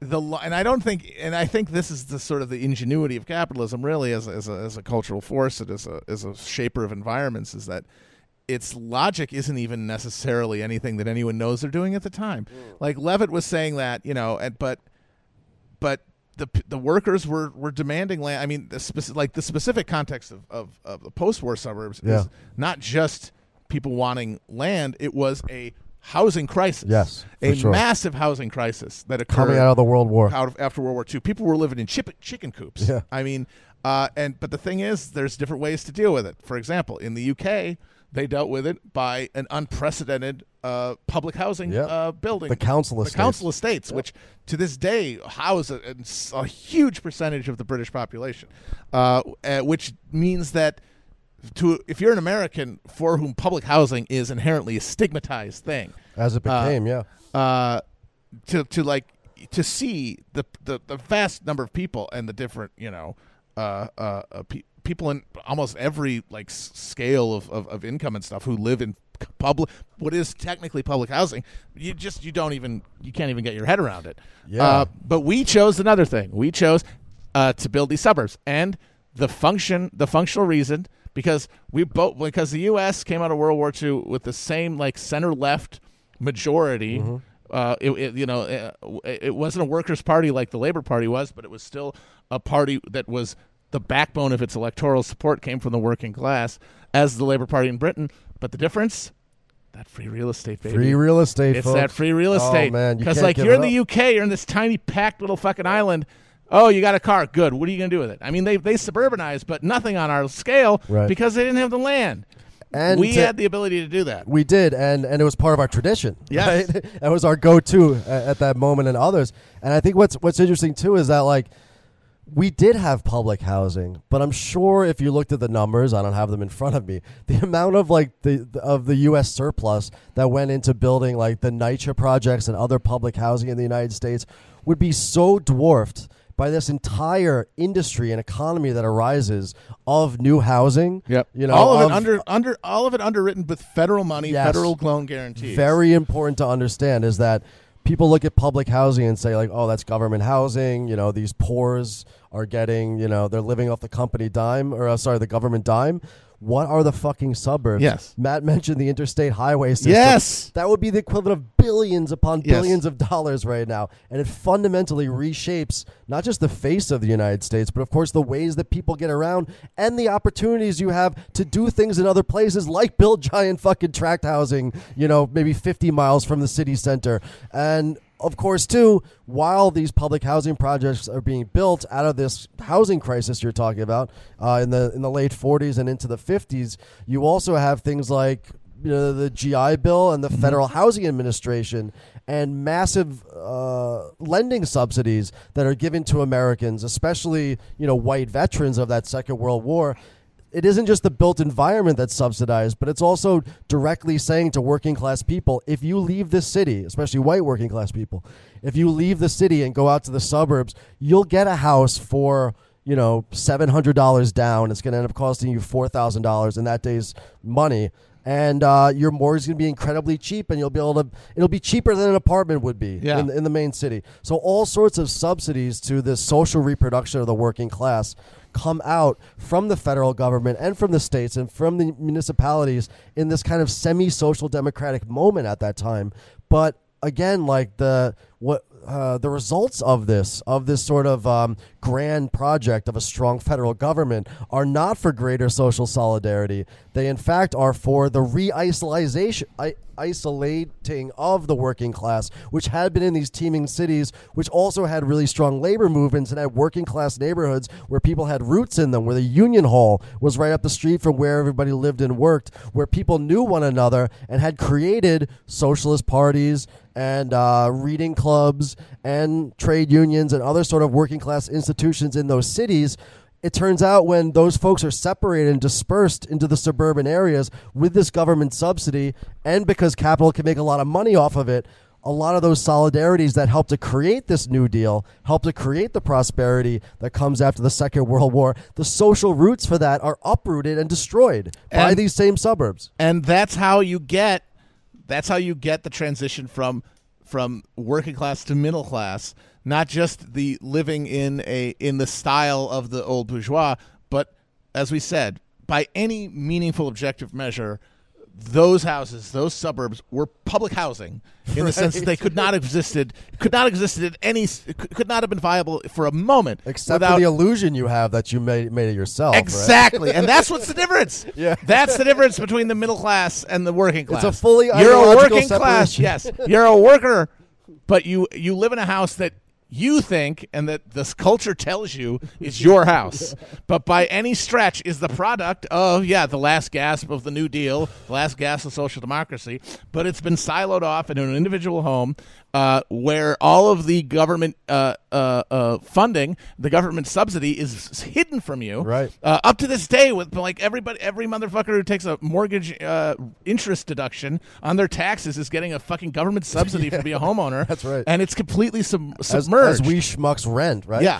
the and I don't think and I think this is the sort of the ingenuity of capitalism really as a, as a, as a cultural force and as a as a shaper of environments is that its logic isn't even necessarily anything that anyone knows they're doing at the time. Mm. Like Levitt was saying that, you know, and but but the the workers were were demanding land. I mean, the specific like the specific context of of, of the post war suburbs Yeah. is not just people wanting land. It was a housing crisis. Yes, a sure. massive housing crisis that occurred Coming out of the World War. out of after World War II. People were living in chip, chicken coops. Yeah. I mean, uh, and but the thing is, there's different ways to deal with it. For example, in the UK, they dealt with it by an unprecedented uh, public housing Yeah. uh, building, The council the estates. council estates, which to this day house a, a huge percentage of the British population, uh, uh, which means that. To if you're an American for whom public housing is inherently a stigmatized thing, As it uh, became, yeah. uh, to to like to see the, the the vast number of people and the different you know uh, uh, uh, pe- people in almost every like scale of, of, of income and stuff who live in public what is technically public housing you just you don't even you can't even get your head around it Yeah. uh, but we chose another thing we chose uh, to build these suburbs and the function the functional reason because we both because the U.S. came out of World War II with the same like center left majority. Uh, it, it- you know uh, it wasn't a workers' party like the Labor Party was, but it was still a party that was the backbone of its electoral support came from the working class, as the Labor Party in Britain. But the difference, that free real estate, baby. Free real estate, It's folks. that free real Oh, estate. man, Because like you're it in the. UK, you're in this tiny packed little fucking island. Oh, you got a car. Good. What are you going to do with it? I mean, they they suburbanized, but nothing on our scale Right. because they didn't have the land. And we to- had the ability to do that. We did, and and it was part of our tradition. Yes. right? it was our go-to at, at that moment, and others. And I think what's what's interesting too is that like we did have public housing, but I'm sure if you looked at the numbers, I don't have them in front of me. The amount of like the of the U.S. surplus that went into building like the NYCHA projects and other public housing in the United States would be so dwarfed by this entire industry and economy that arises of new housing. Yep. You know, all of, of- it under under all of it underwritten with federal money, Yes. federal loan guarantees. very important to understand is that people look at public housing and say like oh that's government housing you know these poors are getting you know they're living off the company dime or uh, sorry the government dime what are the fucking suburbs Yes. matt mentioned the interstate highway system Yes. that would be the equivalent of billions upon Yes. billions of dollars right now and it fundamentally reshapes not just the face of the united states but of course the ways that people get around and the opportunities you have to do things in other places like build giant fucking tract housing you know maybe 50 miles from the city center and of course, too, while these public housing projects are being built out of this housing crisis you're talking about uh, in the in the late 40s and into the 50s, you also have things like you know, the GI Bill and the Federal Housing Administration and massive uh, lending subsidies that are given to Americans, especially you know white veterans of that Second World War it isn't just the built environment that's subsidized, but it's also directly saying to working class people, if you leave this city, especially white working class people, if you leave the city and go out to the suburbs, you'll get a house for you know seven hundred dollars down. It's going to end up costing you four thousand dollars in that day's money. And uh, your mortgage is going to be incredibly cheap, and you'll be able to. It'll be cheaper than an apartment would be Yeah. in, in the main city. So all sorts of subsidies to this social reproduction of the working class come out from the federal government and from the states and from the municipalities in this kind of semi-social democratic moment at that time. But again, like the what uh, the results of this of this sort of um, grand project of a strong federal government are not for greater social solidarity. They in fact are for the. I, isolating of the working class, which had been in these teeming cities, which also had really strong labor movements and had working class neighborhoods where people had roots in them, where the Union Hall was right up the street from where everybody lived and worked, where people knew one another and had created socialist parties and uh, reading clubs and trade unions and other sort of working class institutions in those cities it turns out when those folks are separated and dispersed into the suburban areas with this government subsidy, and because capital can make a lot of money off of it, a lot of those solidarities that helped to create this New Deal, helped to create the prosperity that comes after the Second World War, the social roots for that are uprooted and destroyed by these same suburbs. and that's how you get that's how you get the transition from from working class to middle class not just the living in a in the style of the old bourgeois, but as we said, by any meaningful objective measure, those houses, those suburbs were public housing in the sense that they could not have existed, could not have existed at any, could not have been viable for a moment Except without for the illusion you have that you made made it yourself. right? Exactly, and that's what's the difference. Yeah. that's the difference between the middle class and the working class. It's a fully you're a working class. Yes, you're a worker, but you you live in a house that you think and that this culture tells you is your house, but by any stretch is the product of yeah the last gasp of the New Deal, the last gasp of social democracy. But it's been siloed off into an individual home uh, where all of the government uh, uh, uh, funding, the government subsidy is hidden from you. Right. Uh, up to this day, with like everybody, every motherfucker who takes a mortgage uh, interest deduction on their taxes is getting a fucking government subsidy to be a homeowner. That's right. And it's completely sub- As, submerged. as we schmucks rent, right? Yeah.